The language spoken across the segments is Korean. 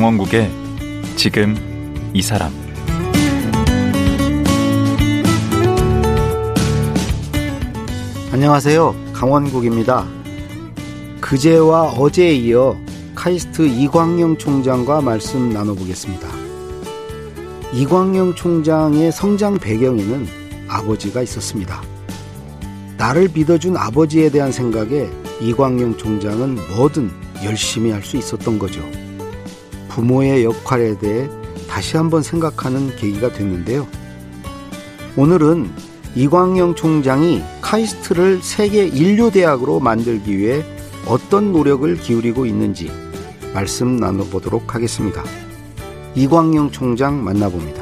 강원국의 지금 이 사람 안녕하세요. 강원국입니다. 그제와 어제에 이어 카이스트 이광영 총장과 말씀 나눠보겠습니다. 이광영 총장의 성장 배경에는 아버지가 있었습니다. 나를 믿어준 아버지에 대한 생각에 이광영 총장은 뭐든 열심히 할 수 있었던 거죠. 부모의 역할에 대해 다시 한번 생각하는 계기가 됐는데요. 오늘은 이광영 총장이 카이스트를 세계 인류대학으로 만들기 위해 어떤 노력을 기울이고 있는지 말씀 나눠보도록 하겠습니다. 이광영 총장 만나봅니다.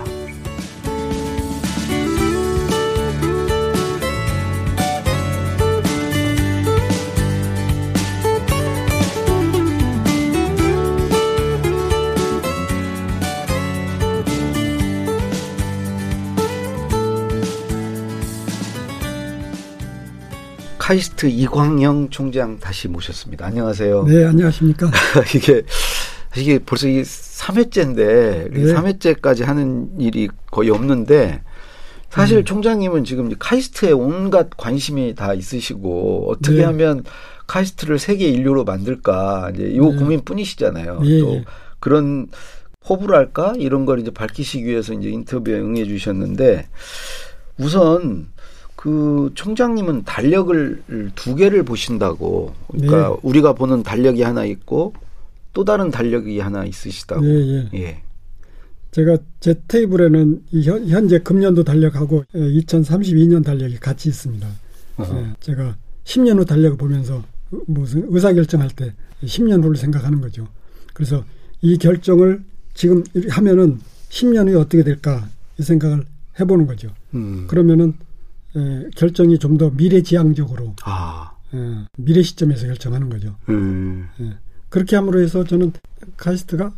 카이스트 이광영 총장 다시 모셨습니다. 안녕하세요. 네, 안녕하십니까. 이게 이게 벌써 이 3회째인데 네. 3회째까지 하는 일이 거의 없는데 사실 음. 총장님은 지금 카이스트에 온갖 관심이 다 있으시고 어떻게 네. 하면 카이스트를 세계 인류로 만들까 이제 이 네. 고민뿐이시잖아요. 네. 또 그런 포부랄까 이런 걸 이제 밝히시기 위해서 이제 인터뷰에 응해 주셨는데 우선 그 총장님은 달력을 두 개를 보신다고. 그러니까 네. 우리가 보는 달력이 하나 있고 또 다른 달력이 하나 있으시다고. 예, 예. 예. 제가 제 테이블에는 현 재 금년도 달력하고 2032년 달력이 같이 있습니다. 예, 제가 10년 후 달력을 보면서 무슨 의사 결정할 때 10년 후를 생각하는 거죠. 그래서 이 결정을 지금 하면은 10년 후에 어떻게 될까 이 생각을 해보는 거죠. 음. 그러면은 에, 결정이 좀 더 미래지향적으로 아. 에, 미래 시점에서 결정하는 거죠. 음. 에, 그렇게 함으로 해서 저는 카이스트가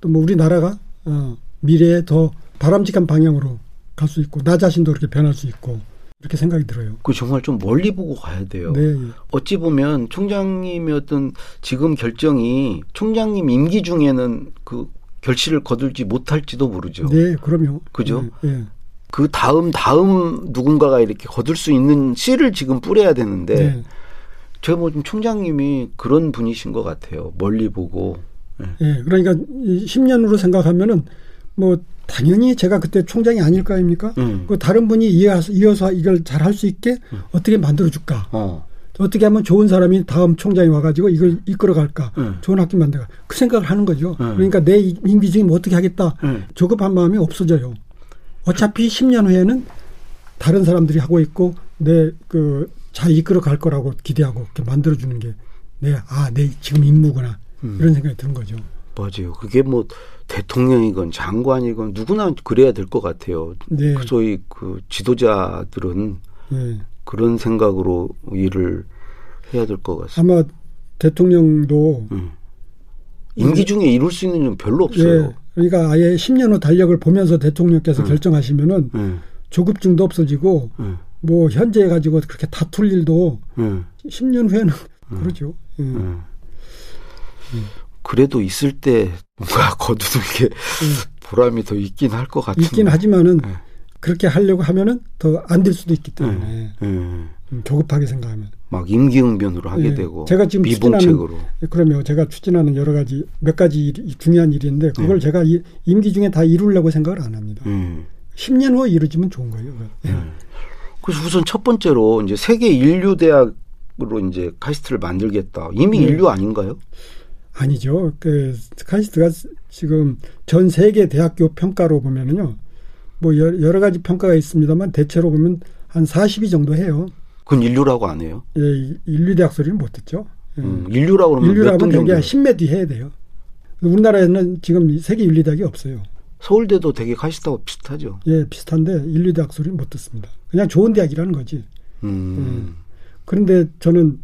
또 뭐 우리나라가 어, 미래에 더 바람직한 방향으로 갈 수 있고 나 자신도 그렇게 변할 수 있고 이렇게 생각이 들어요. 그 정말 좀 멀리 보고 가야 돼요. 네. 어찌 보면 총장님의 어떤 지금 결정이 총장님 임기 중에는 그 결실을 거둘지 못할지도 모르죠. 네, 그럼요. 그죠? 네, 네. 그 다음 다음 누군가가 이렇게 거둘 수 있는 씨를 지금 뿌려야 되는데 네. 제가 뭐좀 총장님이 그런 분이신 것 같아요. 멀리 보고. 네. 네 그러니까 10년으로 생각하면은 뭐 당연히 제가 그때 총장이 아닐 거 아닙니까? 음. 그 다른 분이 이어서, 이어서 이걸 잘 할 수 있게 음. 어떻게 만들어 줄까? 어. 어떻게 하면 좋은 사람이 다음 총장이 와가지고 이걸 이끌어 갈까? 음. 좋은 학교 만들까? 그 생각을 하는 거죠. 음. 그러니까 내 임기 중에 뭐 어떻게 하겠다. 음. 조급한 마음이 없어져요. 어차피 10년 후에는 다른 사람들이 하고 있고 내그잘 이끌어 갈 거라고 기대하고 이렇게 만들어 주는 게 내 아 내 지금 임무구나 음. 이런 생각이 드는 거죠. 맞아요. 그게 뭐 대통령이건 장관이건 누구나 그래야 될 것 같아요. 네. 그 소위 그 지도자들은 네. 그런 생각으로 일을 해야 될 것 같습니다. 아마 대통령도 음. 임기 중에 이룰 수 있는 건 별로 없어요. 네. 그러니까 아예 10년 후 달력을 보면서 대통령께서 음. 결정하시면은 음. 조급증도 없어지고 음. 뭐 현재 가지고 그렇게 다툴 일도 음. 10년 후에는 그러죠. 음. 그래도 있을 때 뭔가 거두는 게 보람이 더 있긴 할 것 같은데. 있긴 하지만은 그렇게 하려고 하면은 더 안 될 수도 있기 때문에 조급하게 생각하면. 막 임기응변으로 하게 네. 되고 제가 지금 미봉책으로 그러면 제가 추진하는 여러 가지 몇 가지 일, 중요한 일인데 그걸 네. 제가 이, 임기 중에 다 이루려고 생각을 안 합니다. 음. 10년 후에 이루어지면 좋은 거예요. 네. 그래서 우선 첫 번째로 이제 세계 인류 대학으로 이제 카이스트를 만들겠다. 이미 네. 인류 아닌가요? 아니죠. 그 카이스트가 지금 전 세계 대학교 평가로 보면은요. 뭐 여러 가지 평가가 있습니다만 대체로 보면 한 40위 정도 해요. 그건 인류라고 안 해요? 예, 인류 대학 소리는 못 듣죠. 예. 음, 인류라고 그러면 인류라면 되게 한 10매 뒤 해야 돼요. 우리나라에는 지금 세계 인류 대학이 없어요. 서울대도 되게 카이스트하고 비슷하죠. 예, 비슷한데 인류 대학 소리는 못 듣습니다. 그냥 좋은 대학이라는 거지. 음. 예. 그런데 저는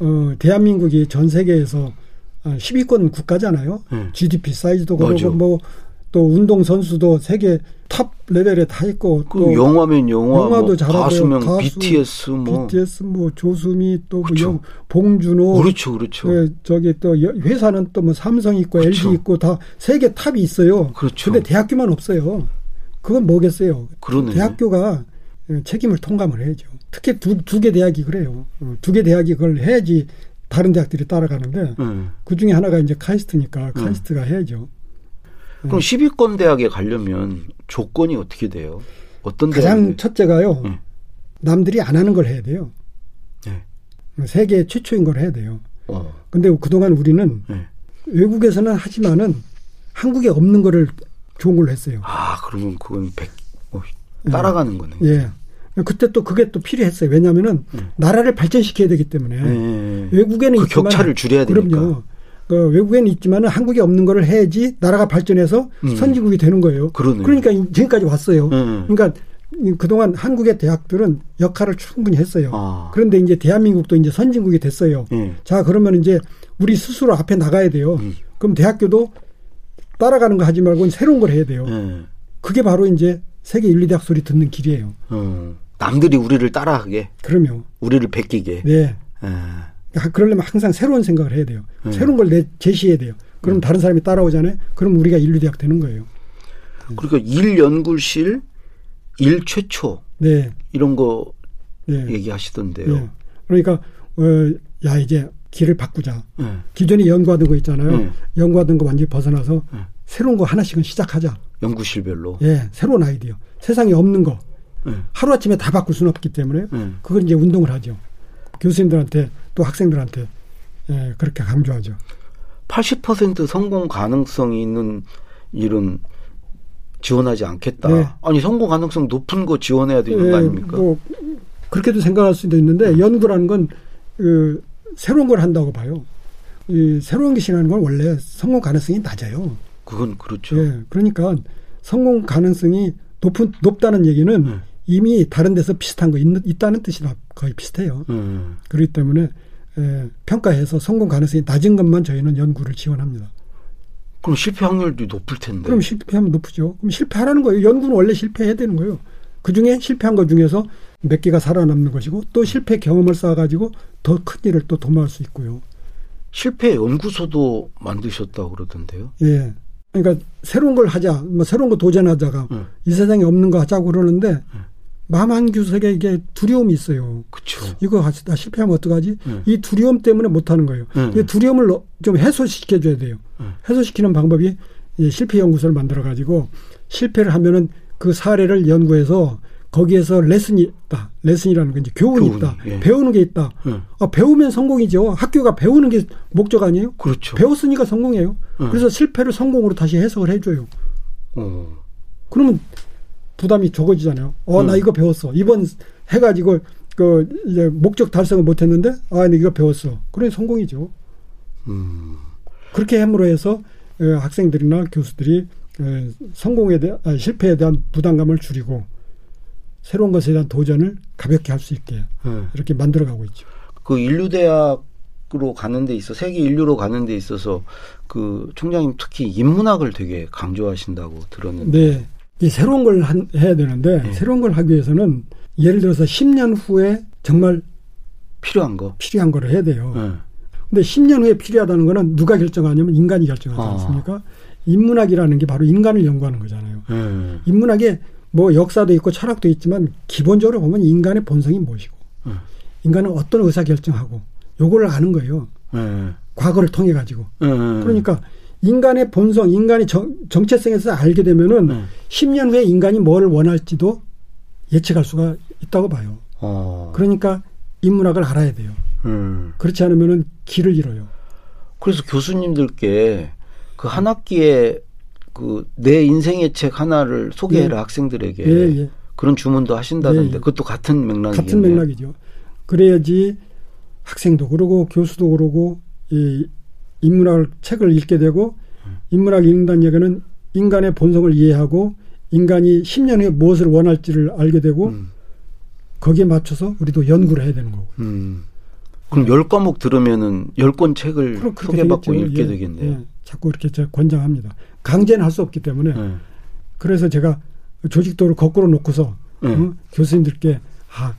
어, 대한민국이 전 세계에서 10위권 국가잖아요. 음. GDP 사이즈도 그렇고 뭐 또 운동 선수도 세계 top level에 다 있고 그 또 영화면 영화, 영화도 뭐 잘하고 가수면 가수, BTS 뭐 BTS 뭐 조수미 또뭐 그렇죠. 봉준호 그렇죠, 그렇죠. 네, 저기 또 회사는 또 뭐 삼성 있고 그렇죠. LG 있고 다 세계 top이 있어요. 그렇죠. 근데 대학교만 없어요. 그건 뭐겠어요? 그러네. 대학교가 책임을 통감을 해야죠. 특히 두 두 개 대학이 그래요. 어, 두개 대학이 그걸 해야지 다른 대학들이 따라가는데 음. 그 중에 하나가 이제 카이스트니까 카이스트가 음. 해야죠. 그럼 10위권 대학에 가려면 조건이 어떻게 돼요? 어떤 가장 첫째가요. 네. 남들이 안 하는 걸 해야 돼요. 네. 세계 최초인 걸 해야 돼요. 어. 근데 그동안 우리는 네. 외국에서는 하지만은 한국에 없는 거를 좋은 걸로 했어요. 아, 그러면 그건 백, 어, 따라가는 거네. 예. 그때 또 그게 또 필요했어요. 왜냐하면은 음. 나라를 발전시켜야 되기 때문에 네. 외국에는 그 격차를 줄여야 되니까. 그럼요. 그 외국에는 있지만은 한국에 없는 거를 해야지 나라가 발전해서 음. 선진국이 되는 거예요. 그러네. 그러니까 지금까지 왔어요. 음. 그러니까 그동안 한국의 대학들은 역할을 충분히 했어요. 아. 그런데 이제 대한민국도 이제 선진국이 됐어요. 음. 자, 그러면 이제 우리 스스로 앞에 나가야 돼요. 음. 그럼 대학교도 따라가는 거 하지 말고 새로운 걸 해야 돼요. 음. 그게 바로 이제 세계 윤리대학 소리 듣는 길이에요. 음. 남들이 우리를 따라하게. 그럼요. 우리를 베끼게. 네. 그러려면 항상 새로운 생각을 해야 돼요. 음. 새로운 걸 내, 제시해야 돼요. 그럼 음. 다른 사람이 따라오잖아요. 그럼 우리가 인류대학 되는 거예요. 그러니까 일 연구실, 일 최초. 네. 이런 거 네. 얘기하시던데요. 네. 그러니까 어, 야 이제 길을 바꾸자. 네. 기존에 연구하던 거 있잖아요. 네. 연구하던 거 완전히 벗어나서 네. 새로운 거 하나씩은 시작하자. 연구실별로. 예, 새로운 아이디어. 세상에 없는 거. 네. 하루 아침에 다 바꿀 수는 없기 때문에 그걸 이제 운동을 하죠. 교수님들한테 또 학생들한테 예, 그렇게 강조하죠. 80% 성공 가능성이 있는 일은 지원하지 않겠다. 네. 아니 성공 가능성 높은 거 지원해야 되는 네, 거 아닙니까? 뭐 그렇게도 생각할 수도 있는데 네. 연구라는 건 그, 새로운 걸 한다고 봐요. 이 새로운 게 싫어하는 건 원래 성공 가능성이 낮아요. 그건 그렇죠. 예, 그러니까 성공 가능성이 높은 높다는 얘기는 네. 이미 다른 데서 비슷한 거 있, 있다는 뜻이나 거의 비슷해요. 음. 그렇기 때문에 에, 평가해서 성공 가능성이 낮은 것만 저희는 연구를 지원합니다. 그럼 실패 확률도 높을 텐데. 그럼 실패하면 높죠. 그럼 실패하라는 거예요. 연구는 원래 실패해야 되는 거예요. 그 중에 실패한 것 중에서 몇 개가 살아남는 것이고 또 실패 경험을 쌓아가지고 더 큰 일을 또 도모할 수 있고요. 실패 연구소도 만드셨다고 그러던데요. 예. 그러니까 새로운 걸 하자, 뭐 새로운 거 도전하자가 응. 이 세상에 없는 거 하자고 그러는데 응. 마만 교수에게 이게 두려움이 있어요. 그쵸. 이거 다 실패하면 어떡하지? 네. 이 두려움 때문에 못 하는 거예요. 네. 이 두려움을 좀 해소시켜 줘야 돼요. 네. 해소시키는 방법이 실패 연구소를 만들어 가지고 실패를 하면은 그 사례를 연구해서 거기에서 레슨이 있다. 레슨이라는 건 이제 교훈이 교훈, 있다. 예. 배우는 게 있다. 예. 아, 배우면 성공이죠. 학교가 배우는 게 목적 아니에요? 그렇죠. 배웠으니까 성공이에요. 예. 그래서 실패를 성공으로 다시 해석을 해줘요. 어. 그러면 부담이 적어지잖아요. 어, 음. 나 이거 배웠어. 이번 해가지고 그 이제 목적 달성을 못했는데 아, 나 이거 배웠어. 그래 성공이죠. 음. 그렇게 함으로 해서 학생들이나 교수들이 성공에 대한 아, 실패에 대한 부담감을 줄이고 새로운 것에 대한 도전을 가볍게 할 수 있게 음. 이렇게 만들어가고 있죠. 그 인류 대학으로 가는 데 있어 세계 인류로 가는 데 있어서 그 총장님 특히 인문학을 되게 강조하신다고 들었는데. 네. 이 새로운 걸 한, 해야 되는데 네. 새로운 걸 하기 위해서는 예를 들어서 10년 후에 정말 필요한 거 필요한 거를 해야 돼요. 네. 근데 10년 후에 필요하다는 거는 누가 결정하냐면 인간이 결정하지 아. 않습니까? 인문학이라는 게 바로 인간을 연구하는 거잖아요. 네. 인문학에 뭐 역사도 있고 철학도 있지만 기본적으로 보면 인간의 본성이 무엇이고 네. 인간은 어떤 의사 결정하고 요거를 아는 거예요. 네. 과거를 통해 가지고. 네. 그러니까 인간의 본성, 인간의 정, 정체성에서 알게 되면은 네. 10년 후에 인간이 뭘 원할지도 예측할 수가 있다고 봐요. 어. 그러니까 인문학을 알아야 돼요. 음. 그렇지 않으면은 길을 잃어요. 그래서 교수님들께 그 한 학기에 그 내 인생의 책 하나를 소개해라 예. 학생들에게 예, 예. 그런 주문도 하신다는데 예, 예. 그것도 같은 맥락이죠. 같은 맥락이죠. 그래야지 학생도 그러고 교수도 그러고 이 인문학 책을 읽게 되고 인문학 읽는다는 얘기는 인간의 본성을 이해하고 인간이 10년 후에 무엇을 원할지를 알게 되고 음. 거기에 맞춰서 우리도 연구를 해야 되는 거고. 음. 그럼 열 과목 들으면은 열권 책을 소개받고 읽게 예, 되겠네요. 예. 자꾸 이렇게 저 권장합니다. 강제는 할 수 없기 때문에 네. 그래서 제가 조직도를 거꾸로 놓고서 네. 어? 교수님들께 아,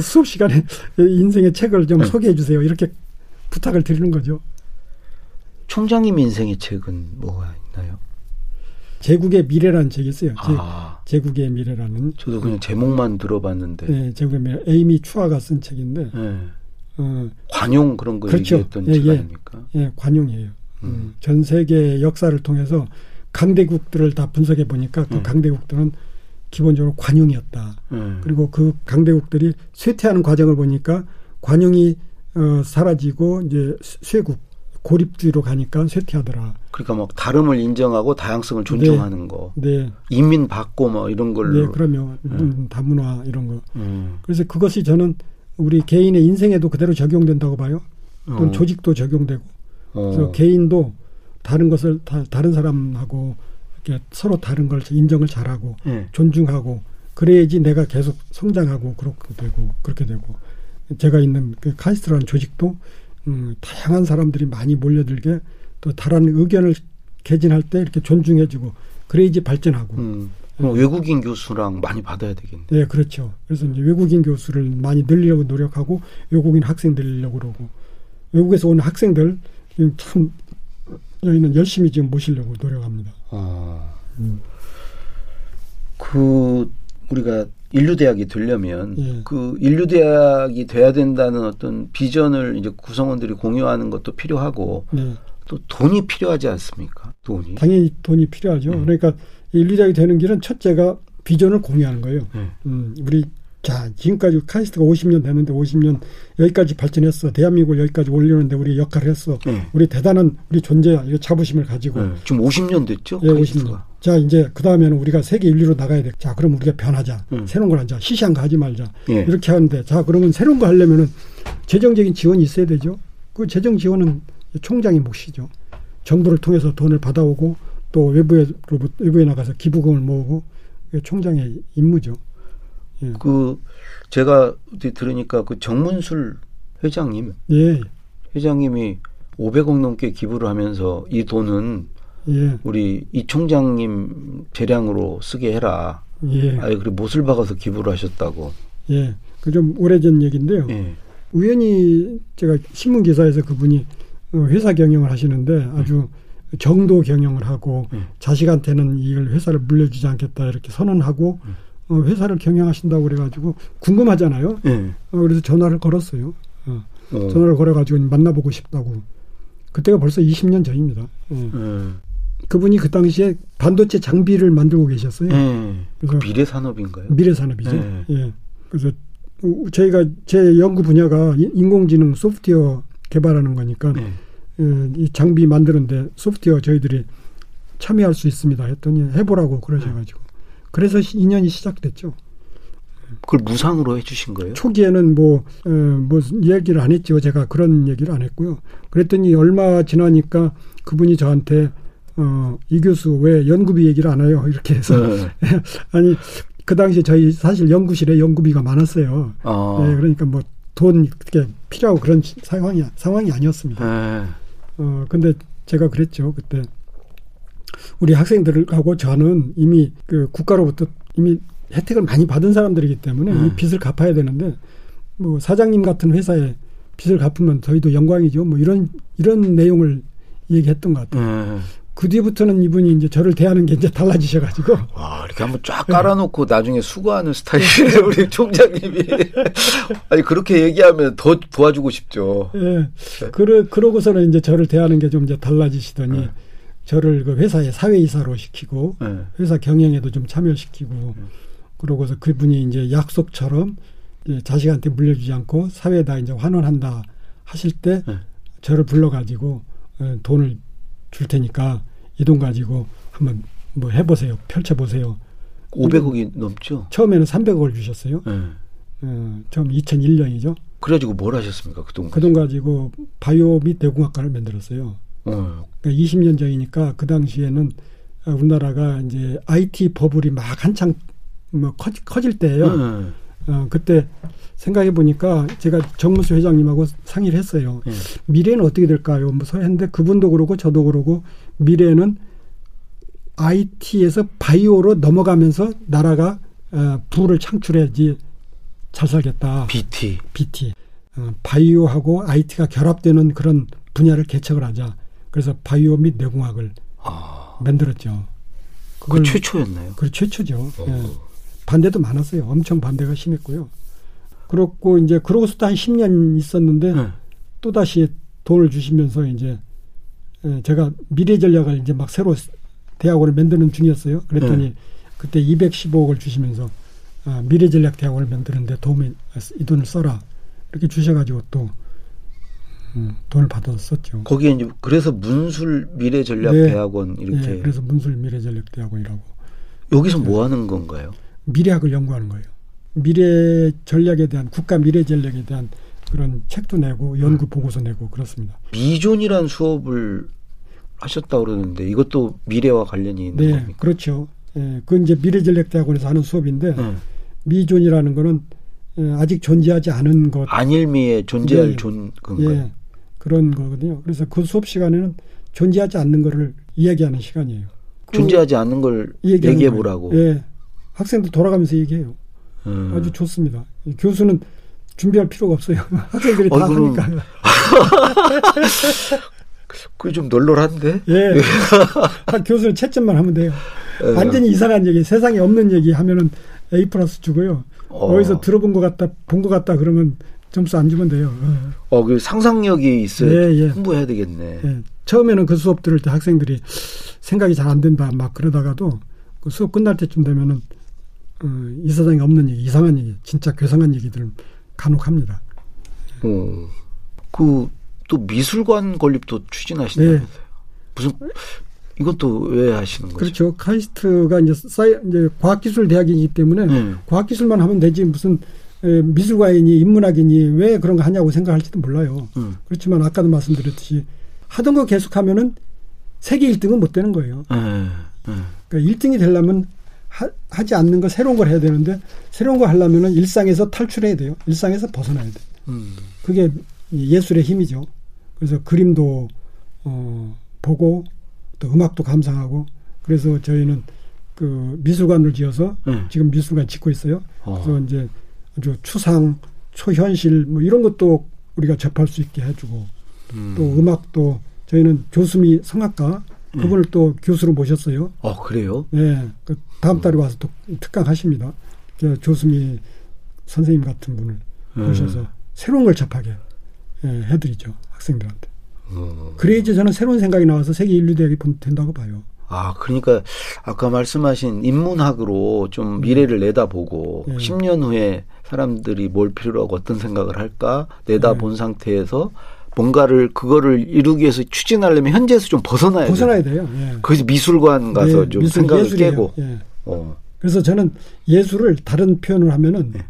수업 시간에 인생의 책을 좀 네. 소개해 주세요. 이렇게 부탁을 드리는 거죠. 총장님 인생의 책은 뭐가 있나요? 제국의 미래라는 책이 있어요. 제, 아, 제 국의 미래라는 저도 그냥 제목만 들어봤는데. 네, 제국의 미래 에이미 추아가 쓴 책인데 네. 어, 관용 그런 거 그렇죠. 얘기했던 예, 책 예. 아닙니까? 예, 관용이에요. 음. 음, 전 세계 역사를 통해서 강대국들을 다 분석해 보니까 그 음. 강대국들은 기본적으로 관용이었다. 네. 그리고 그 강대국들이 쇠퇴하는 과정을 보니까 관용이 어, 사라지고 이제 쇠국 고립주의로 가니까 쇠퇴하더라. 그러니까 막 다름을 인정하고 다양성을 존중하는 거, 네, 인민 받고 뭐 이런 걸로. 네, 그러면 음, 다문화 이런 거. 음. 그래서 그것이 저는 우리 개인의 인생에도 그대로 적용된다고 봐요. 또는 어. 조직도 적용되고. 그래서 어. 개인도 다른 것을 다, 다른 사람하고 이렇게 서로 다른 걸 인정을 잘하고 예. 존중하고 그래야지 내가 계속 성장하고 그렇게 되고 그렇게 되고 제가 있는 그 카이스트라는 조직도 음, 다양한 사람들이 많이 몰려들게 또 다른 의견을 개진할 때 이렇게 존중해주고 그래야지 발전하고 음. 그럼 외국인 교수랑 많이 받아야 되겠네. 네 그렇죠 그래서 이제 외국인 교수를 많이 늘리려고 노력하고 외국인 학생 늘리려고 그러고 외국에서 온 학생들 참 저희는 열심히 지금 모시려고 노력합니다. 어. 음. 그 우리가 인류대학이 되려면 예. 그 인류대학이 돼야 된다는 어떤 비전을 이제 구성원들이 공유하는 것도 필요하고 네. 또 돈이 필요하지 않습니까? 돈이. 당연히 돈이 필요하죠. 음. 그러니까 인류작이 되는 길은 첫째가 비전을 공유하는 거예요. 네. 음, 우리 자 지금까지 카이스트가 50년 됐는데 50년 여기까지 발전했어. 대한민국을 여기까지 올리는데 우리 역할을 했어. 네. 우리 대단한 우리 존재야. 이 자부심을 가지고 네. 지금 50년 됐죠? 예, 카이스트가. 50년. 자 이제 그 다음에는 우리가 세계 인류로 나가야 돼. 자 그럼 우리가 변하자. 음. 새로운 걸 하자. 시시한 거 하지 말자. 예. 이렇게 하는데 자 그러면 새로운 거 하려면은 재정적인 지원이 있어야 되죠. 그 재정 지원은 총장이 몫이죠. 정부를 통해서 돈을 받아오고 또 외부에 로부터 외부에 나가서 기부금을 모으고 총장의 임무죠. 예. 그 제가 들으니까 그 정문술 회장님 예, 회장님이 500억 넘게 기부를 하면서 이 돈은 예, 우리 이 총장님 재량으로 쓰게 해라. 예, 아예 그래 못을 박아서 기부를 하셨다고. 예. 그 좀 오래전 얘기인데요. 예. 우연히 제가 신문 기사에서 그분이 어, 회사 경영을 하시는데 아주 정도 경영을 하고 음. 자식한테는 이걸 회사를 물려주지 않겠다 이렇게 선언하고 어, 회사를 경영하신다고 그래가지고 궁금하잖아요. 예. 어, 그래서 전화를 걸었어요. 어, 어. 전화를 걸어가지고 만나보고 싶다고. 그때가 벌써 20년 전입니다. 예. 예. 그분이 그 당시에 반도체 장비를 만들고 계셨어요. 예. 그 비례 산업인가요? 미래 산업이죠. 네. 예. 그래서 우- 저희가 제 연구 분야가 이- 인공지능 소프트웨어 개발하는 거니까 예. 예, 이 장비 만드는데 소프트웨어 저희들이 참여할 수 있습니다 했더니 해보라고 그러셔가지고 그래서 시- 인연이 시작됐죠. 그걸 무상으로 해주신 거예요? 초기에는 뭐, 어, 뭐, 얘기를 안 했죠. 제가 그런 얘기를 안 했고요. 그랬더니 얼마 지나니까 그분이 저한테, 어, 이 교수 왜 연구비 얘기를 안 해요? 이렇게 해서. 예. 아니, 그 당시 저희 사실 연구실에 연구비가 많았어요. 아. 네, 그러니까 뭐돈 그렇게 필요하고 그런 상황이, 상황이 아니었습니다. 예. 어, 근데 제가 그랬죠. 그때. 우리 학생들하고 저는 이미 그 국가로부터 이미 혜택을 많이 받은 사람들이기 때문에 음. 이 빚을 갚아야 되는데 뭐 사장님 같은 회사에 빚을 갚으면 저희도 영광이죠. 뭐 이런 이런 내용을 얘기했던 것 같아요. 예. 그 뒤부터는 이분이 이제 저를 대하는 게 이제 달라지셔가지고 와, 이렇게 한번 쫙 깔아놓고 나중에 수고하는 스타일이에요, 우리 총장님이. 아니, 그렇게 얘기하면 더 도와주고 싶죠. 예. 그러, 그러고서는 이제 저를 대하는 게 좀 이제 달라지시더니 네. 저를 그 회사의 사회이사로 시키고 예. 회사 경영에도 좀 참여시키고 그러고서 그분이 이제 약속처럼 이제 자식한테 물려주지 않고 사회에다 이제 환원한다 하실 때 네. 저를 불러가지고 어, 돈을 줄 테니까 이 돈 가지고 한번 뭐 해보세요. 펼쳐보세요. 500억이 넘죠? 처음에는 300억을 주셨어요. 예. 어, 처음 2001년이죠. 그래가지고 뭘 하셨습니까, 그 돈? 그돈 가지고 바이오 및 내공학과를 만들었어요. 어. 그러니까 20년 전이니까 그 당시에는 어, 우리나라가 이제 IT 버블이 막 한창 뭐 커지, 커질 때예요. 예. 어, 그때 생각해 보니까 제가 정무수 회장님하고 상의를 했어요. 예. 미래는 어떻게 될까요? 뭐 했는데 그분도 그러고 저도 그러고 미래는 IT에서 바이오로 넘어가면서 나라가 어, 부를 창출해야지 잘 살겠다. BT. BT. 어, 바이오하고 IT가 결합되는 그런 분야를 개척을 하자. 그래서 바이오 및 뇌공학을 아, 만들었죠. 그 그걸 최초였나요? 그 최초죠. 어. 예. 반대도 많았어요. 엄청 반대가 심했고요. 그렇고 이제 그러고서 또한 10년 있었는데 네. 또 다시 돈을 주시면서 이제 예, 제가 미래 전략을 이제 막 새로 대학원을 만드는 중이었어요. 그랬더니 네. 그때 215억을 주시면서 아, 미래 전략 대학원을 만드는데 도움이 이 돈을 써라 이렇게 주셔가지고 또 음, 돈을 받아서 썼죠. 거기에 이제 그래서 문술 미래 전략대학원 이렇게 예, 그래서 문술 미래 전략 대학원이라고 여기서 뭐 하는 건가요? 미래학을 연구하는 거예요. 미래 전략에 대한 국가 미래 전략에 대한 그런 책도 내고 연구 보고서 내고 그렇습니다. 미존이란 수업을 하셨다 그러는데 이것도 미래와 관련이 있는 네, 겁니까? 그렇죠. 예, 그 이제 미래전략대학원에서 하는 수업인데 네. 미존이라는 거는 예, 아직 존재하지 않은 것, 아닐 미에 존재할 네. 존 그건가요? 예, 그런 거거든요. 그래서 그 수업 시간에는 존재하지 않는 거를 이야기하는 시간이에요. 그 존재하지 않는 걸 얘기해. 보라고. 예, 학생들 돌아가면서 얘기해요. 음. 아주 좋습니다. 교수는 준비할 필요가 없어요. 학생들이 다 어, 그럼- 하니까. 그게 좀 널널한데? 예. 한 교수는 채점만 하면 돼요. 예. 완전히 이상한 얘기, 세상에 없는 얘기 하면은 A 플러스 주고요. 어. 어. 디서 들어본 것 같다, 본 것 같다 그러면 점수 안 주면 돼요. 어. 어, 그 상상력이 있어야 예, 예. 홍보해야 되겠네. 예. 처음에는 그 수업 들을 때 학생들이 생각이 잘 안 된다 막 그러다가도 그 수업 끝날 때쯤 되면은 어, 이 세상에 없는 얘기, 이상한 얘기, 진짜 괴상한 얘기들을 간혹 합니다. 어. 그, 또 미술관 건립도 추진하신다면서요. 네. 무슨, 이것도 왜 하시는 거죠? 그렇죠. 카이스트가 이제 사이, 이제 과학기술 대학이기 때문에 네. 과학기술만 하면 되지 무슨 에, 미술가이니 인문학이니 왜 그런 거 하냐고 생각할지도 몰라요. 음. 그렇지만 아까도 말씀드렸듯이 하던 거 계속하면은 세계 1등은 못 되는 거예요. 예, 예. 그러니까 1등이 되려면 하, 지 않는 거 새로운 걸 해야 되는데 새로운 거 하려면은 일상에서 탈출해야 돼요. 일상에서 벗어나야 돼. 음. 그게 이 예술의 힘이죠. 그래서 그림도 어, 보고 또 음악도 감상하고 그래서 저희는 그 미술관을 지어서 네. 지금 미술관 짓고 있어요. 어. 그래서 이제 아주 추상, 초현실 뭐 이런 것도 우리가 접할 수 있게 해주고 음. 또 음악도 저희는 교수미 성악가 그분을 또 교수로 모셨어요. 어, 그래요? 예, 그 다음 달에 와서 또 특강 하십니다. 그 조수미 선생님 같은 분을 음. 모셔서 새로운 걸 접하게 예, 해드리죠 학생들한테. 어. 그래야지 저는 새로운 생각이 나와서 세계 인류 대학이 본- 된다고 봐요. 아, 그러니까 아까 말씀하신 인문학으로 좀 미래를 내다보고 예. 10년 후에 사람들이 뭘 필요로 하고 어떤 생각을 할까 내다본 상태에서 뭔가를 그거를 이루기 위해서 추진하려면 현재에서 좀 벗어나야 돼. 벗어나야 돼요. 예. 그래서 미술관 가서 예, 좀 미술 생각을 예술이에요. 깨고. 예. 어. 그래서 저는 예술을 다른 표현을 하면은 네.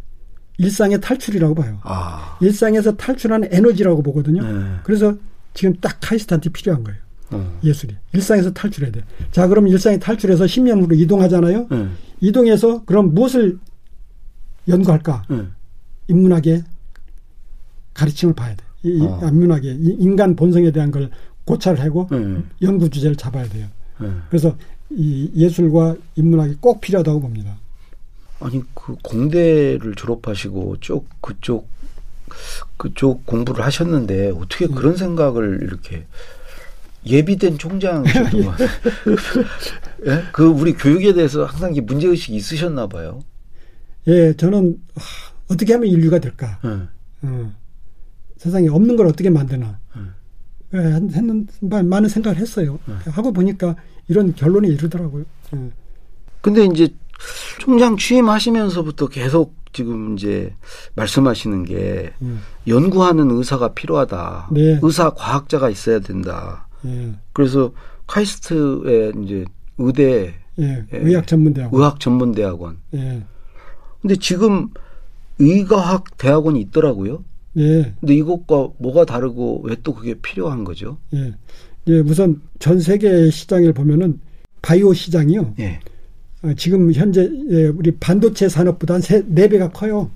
일상의 탈출이라고 봐요. 아. 일상에서 탈출하는 에너지라고 보거든요. 네. 그래서 지금 딱 카이스트한테 필요한 거예요. 어. 예술이. 일상에서 탈출해야 돼. 자, 그럼 일상에 탈출해서 10년 후로 이동하잖아요. 네. 이동해서 그럼 무엇을 연구할까? 네. 인문학의 가르침을 봐야 돼. 이, 이 어. 인문학의 이 인간 본성에 대한 걸 고찰을 하고 네. 연구 주제를 잡아야 돼요. 네. 그래서 이 예술과 인문학이 꼭 필요하다고 봅니다. 아니 그 공대를 졸업하시고 쭉 그쪽 그쪽 공부를 하셨는데 어떻게 음. 그런 생각을 이렇게 예비된 총장이셨던 거예요? 예? 그 우리 교육에 대해서 항상 문제 의식이 있으셨나 봐요. 예, 저는 하, 어떻게 하면 인류가 될까? 예. 어, 세상에 없는 걸 어떻게 만드나? 음. 예, 한- 했는 많은 생각을 했어요. 하고 보니까 이런 결론에 이르더라고요. 예. 근데 이제 총장 취임하시면서부터 계속 지금 이제 말씀하시는 게 음. 연구하는 의사가 필요하다. 네. 의사 과학자가 있어야 된다. 예, 그래서 카이스트의 이제 의대 예, 예. 의학 전문대학. 의학 전문 대학원. 예, 근데 지금 의과학 대학원이 있더라고요. 예, 근데 이것과 뭐가 다르고 왜 또 그게 필요한 거죠? 예. 예, 우선 전 세계 시장을 보면은 바이오 시장이요. 예. 어, 지금 현재 예, 우리 반도체 산업보다 한 세, 네 배가 커요.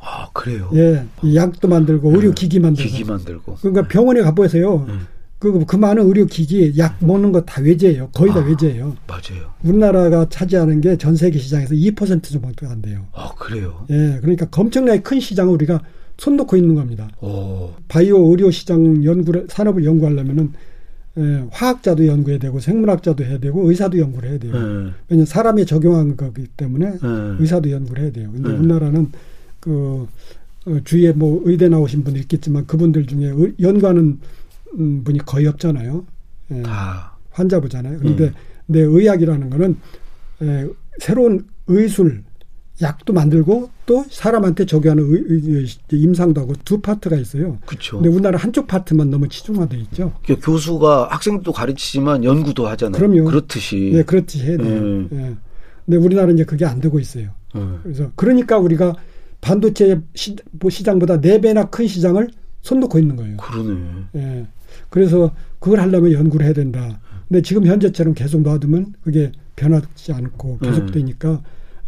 아 그래요. 예, 약도 만들고 의료 기기 만들고. 기기 만들고. 그러니까 병원에 가 보세요. 네. 그, 그 많은 의료기기, 약 먹는 거 다 외제예요. 거의 다 아. 외제예요. 맞아요. 우리나라가 차지하는 게 전 세계 시장에서 2% 정도 안 돼요. 아 그래요. 예, 그러니까 엄청나게 큰 시장을 우리가 손 놓고 있는 겁니다. 오. 바이오 의료 시장 연구를, 산업을 연구하려면은, 예, 화학자도 연구해야 되고, 생물학자도 해야 되고, 의사도 연구를 해야 돼요. 네. 왜냐면 사람에 적용한 거기 때문에 네. 의사도 연구를 해야 돼요. 근데 네. 우리나라는 그 어, 주위에 뭐 의대 나오신 분들 있겠지만 그분들 중에 의- 연구하는 음, 분이 거의 없잖아요. 예, 다. 환자부잖아요. 그런데 음. 내 의학이라는 거는 에, 새로운 의술 약도 만들고 또 사람한테 적용하는 의, 의- 임상도 하고 두 파트가 있어요. 그렇죠. 근데 우리나라 한쪽 파트만 너무 치중화돼 있죠. 그러니까 교수가 학생도 가르치지만 연구도 하잖아요. 그럼요. 그렇듯이. 예, 그렇지 해야 돼요. 음. 예. 근데 우리나라는 이제 그게 안 되고 있어요. 음. 그래서 그러니까 우리가 반도체 시, 뭐 시장보다 네 배나 큰 시장을 손 놓고 있는 거예요. 그러네. 예. 그래서 그걸 하려면 연구를 해야 된다. 근데 지금 현재처럼 계속 놔두면 그게 변하지 않고 계속되니까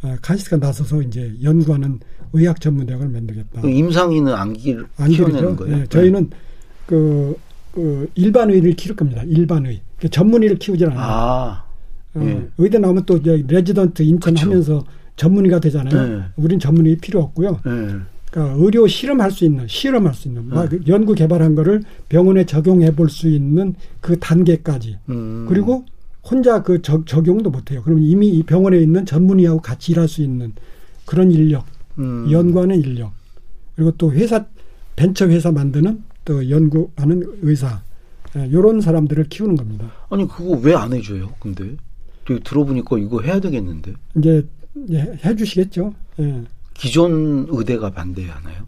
아, 카시스가 나서서 이제 연구하는 의학 전문 대학을 만들겠다. 그 임상인은 안, 기, 안 키워내는. 거예요. 예, 저희는 그, 그 일반의를 키울 겁니다. 일반의. 그 전문의를 키우질 않아요. 아. 어, 예. 의대 나오면 또 이제 레지던트 인턴 그쵸. 하면서 전문의가 되잖아요. 네. 우린 전문의 필요 없고요. 예. 그러니까 의료 실험할 수 있는 실험할 수 네. 있는 막 연구 개발한 거를 병원에 적용해 볼 수 있는 그 단계까지 음. 그리고 혼자 그 적, 적용도 못해요. 그러면 이미 이 병원에 있는 전문의하고 같이 일할 수 있는 그런 인력, 음. 연구하는 인력, 그리고 또 회사 벤처 회사 만드는 또 연구하는 의사 이런 사람들을 키우는 겁니다. 아니 그거 왜 안 해줘요? 근데 들어보니까 이거 해야 되겠는데 이제 예, 해주시겠죠. 예. 기존 의대가 반대하나요?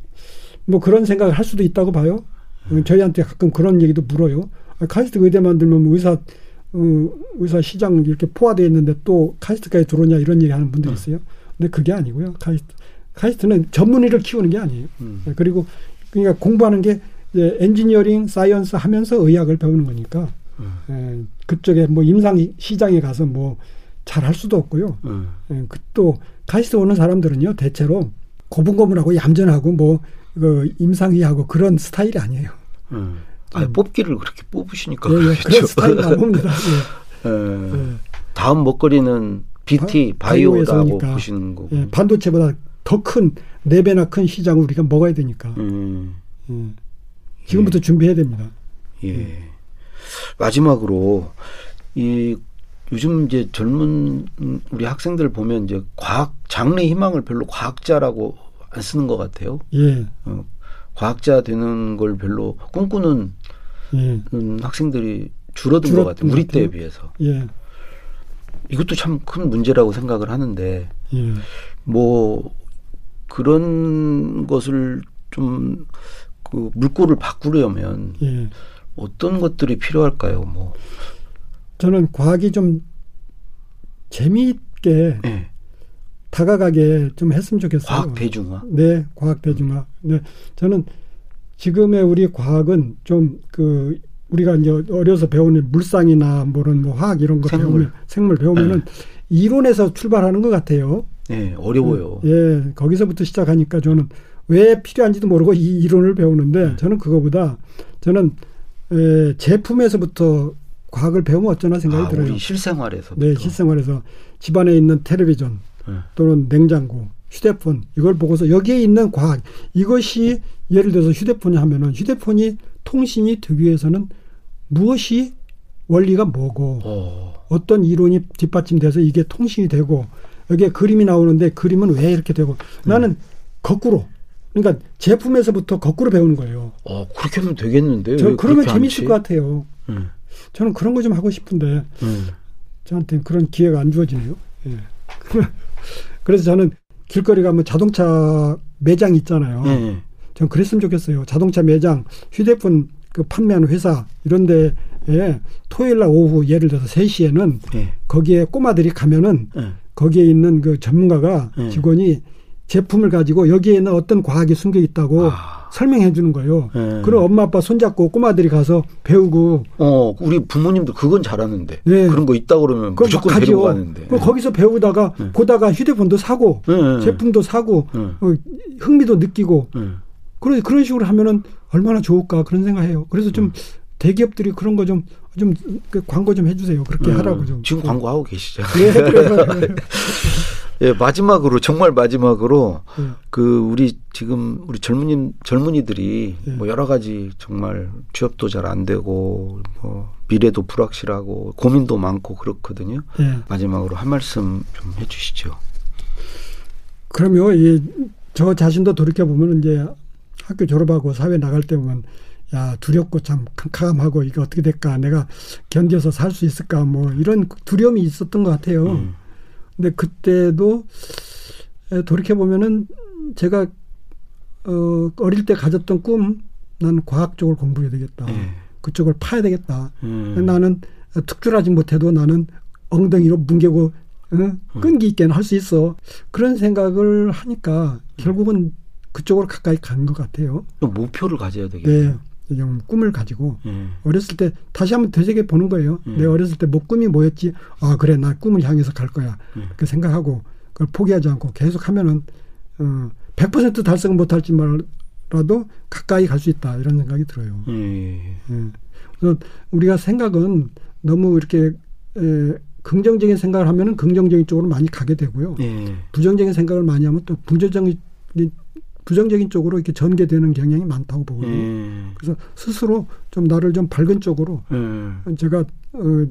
뭐 그런 생각을 할 수도 있다고 봐요. 어, 저희한테 가끔 그런 얘기도 물어요. 아, 카이스트 의대 만들면 뭐 의사 어, 의사 시장 이렇게 포화되어 있는데 또 카이스트까지 들어오냐 이런 얘기 하는 분들이 있어요. 근데 그게 아니고요. 카이스트 카이스트는 전문의를 키우는 게 아니에요. 음. 그리고 그러니까 공부하는 게 이제 엔지니어링, science 하면서 의학을 배우는 거니까 음. 에, 그쪽에 뭐 임상 시장에 가서 뭐 잘 할 수도 없고요. 음. 예, 그또 카이스트 오는 사람들은요 대체로 고분고분하고 얌전하고 뭐 그 임상의하고 그런 스타일이 아니에요. 음. 아 뽑기를 그렇게 뽑으시니까 예, 예, 그렇죠. 그런 스타일이 안 봅니다. 예. 예, 예. 다음 먹거리는 BT 바이오니까. 보시는 거고. 예, 반도체보다 더 큰 네 배나 큰 시장을 우리가 먹어야 되니까 음. 예. 지금부터 준비해야 됩니다. 예. 마지막으로 이 요즘 이제 젊은 우리 학생들 보면 이제 과학 장래 희망을 별로 과학자라고 안 쓰는 것 같아요. 예, 어, 과학자 되는 걸 별로 꿈꾸는 예, 음, 학생들이 줄어든 것 줄었던 같아요. 것 우리. 때에 비해서. 예, 이것도 참 큰 문제라고 생각을 하는데 예. 뭐 그런 것을 좀 그 물꼬를 바꾸려면 예. 어떤 것들이 필요할까요? 뭐 저는 과학이 좀 재미있게 예. 다가가게 좀 했으면 좋겠어요. 과학 대중화. 네, 과학 대중화. 네, 저는 지금의 우리 과학은 좀 그 우리가 이제 어려서 배우는 물상이나 뭐런 뭐 화학 이런 거 생물. 네. 배우면 생물 배우면은 이론에서 출발하는 것 같아요. 예, 어려워요. 예, 거기서부터 시작하니까 저는 왜 필요한지도 모르고 이 이론을 배우는데 네. 저는 그거보다 저는 에, 제품에서부터 과학을 배우면 어쩌나 생각이 아, 들어요. 실생활에서. 네, 실생활에서 집안에 있는 텔레비전 네. 또는 냉장고, 휴대폰 이걸 보고서 여기에 있는 과학 이것이 예를 들어서 휴대폰이 하면은 휴대폰이 통신이 되기 위해서는 무엇이 원리가 뭐고 어, 어떤 이론이 뒷받침돼서 이게 통신이 되고 여기에 그림이 나오는데 그림은 왜 이렇게 되고 나는 거꾸로 그러니까 제품에서부터 거꾸로 배우는 거예요. 어, 그렇게 하면 되겠는데. 저왜 그러면 재밌을 치? 것 같아요. 음, 저는 그런 거 좀 하고 싶은데 음. 저한테는 그런 기회가 안 주어지네요. 예. 그래서 저는 길거리 가면 자동차 매장 있잖아요. 예, 예. 전 그랬으면 좋겠어요. 자동차 매장, 휴대폰 그 판매하는 회사 이런 데에 토요일 날 오후 예를 들어서 3시에는 예. 거기에 꼬마들이 가면은 예. 거기에 있는 그 전문가가 예. 직원이 제품을 가지고 여기에는 어떤 과학이 숨겨 있다고 아. 설명해 주는 거예요. 네. 그럼 엄마 아빠 손잡고 꼬마들이 가서 배우고 어, 우리 부모님들 그건 잘하는데. 네. 그런 거 있다 그러면 무조건 막 데리고. 가는데. 그럼 거기서 배우다가 네. 보다가 휴대폰도 사고 네, 네. 제품도 사고 네. 어, 흥미도 느끼고 네. 그런 그런 식으로 하면은 얼마나 좋을까 그런 생각해요. 그래서 좀 대기업들이 그런 거 좀 좀 광고 좀 해주세요. 그렇게 음, 하라고 좀. 지금 광고하고 계시죠. 예, 그래요. 예, 마지막으로 정말 마지막으로 예. 그 우리 지금 우리 젊은이 젊은이들이 예. 뭐 여러 가지 정말 취업도 잘 안 되고 뭐 미래도 불확실하고 고민도 많고 그렇거든요. 예. 마지막으로 한 말씀 좀 해주시죠. 그러면 이, 저 자신도 돌이켜 보면 이제 학교 졸업하고 사회 나갈 때 보면 야 두렵고 참 캄캄하고 이게 어떻게 될까 내가 견뎌서 살 수 있을까 뭐 이런 두려움이 있었던 것 같아요. 음. 근데 그때도 돌이켜 보면은 제가 어 어릴 때 가졌던 꿈 나는 과학 쪽을 공부해야 되겠다. 예. 그쪽을 파야 되겠다. 음. 나는 특출하지 못해도 나는 엉덩이로 뭉개고 어? 끈기 있게는 할 수 있어. 그런 생각을 하니까 결국은 그쪽으로 가까이 간 것 같아요. 좀 목표를 가져야 되겠네요. 네. 좀 꿈을 가지고 예. 어렸을 때 다시 한번 되새겨 보는 거예요. 음. 내가 어렸을 때 뭐 꿈이 뭐였지? 아 그래 나 꿈을 향해서 갈 거야. 음. 그 생각하고 그걸 포기하지 않고 계속 하면은 어, 100% 달성을 못할지 말라도 가까이 갈 수 있다 이런 생각이 들어요. 예. 예. 그래서 우리가 생각은 너무 이렇게 에, 긍정적인 생각을 하면은 긍정적인 쪽으로 많이 가게 되고요. 예. 부정적인 생각을 많이 하면 또 부정적인 부정적인 쪽으로 이렇게 전개되는 경향이 많다고 보거든요. 예. 그래서 스스로 좀 나를 좀 밝은 쪽으로 예. 제가 어,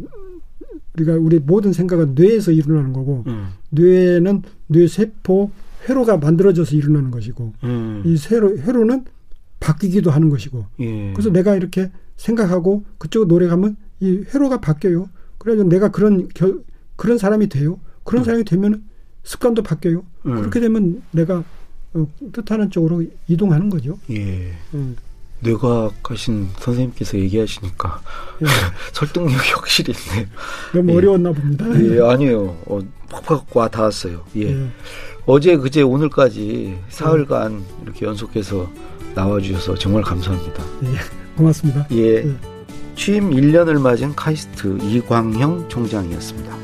우리가 우리 모든 생각은 뇌에서 일어나는 거고 음. 뇌는 뇌 세포 회로가 만들어져서 일어나는 것이고 음. 이 세로 회로는 바뀌기도 하는 것이고 예. 그래서 내가 이렇게 생각하고 그쪽으로 노력하면 이 회로가 바뀌어요. 그래서 내가 그런 겨, 그런 사람이 돼요. 그런 사람이 되면 습관도 바뀌어요. 음. 그렇게 되면 내가 어, 뜻하는 쪽으로 이동하는 거죠. 예. 음. 뇌과학하신 선생님께서 얘기하시니까 예. 설득력이 확실히 있네요. 너무 예. 어려웠나 봅니다. 예, 아니에요. 어, 팍팍 와 닿았어요. 예. 예. 어제 그제 오늘까지 사흘간 이렇게 연속해서 나와주셔서 정말 감사합니다. 예. 고맙습니다. 예. 예. 취임 1년을 맞은 카이스트 이광형 총장이었습니다.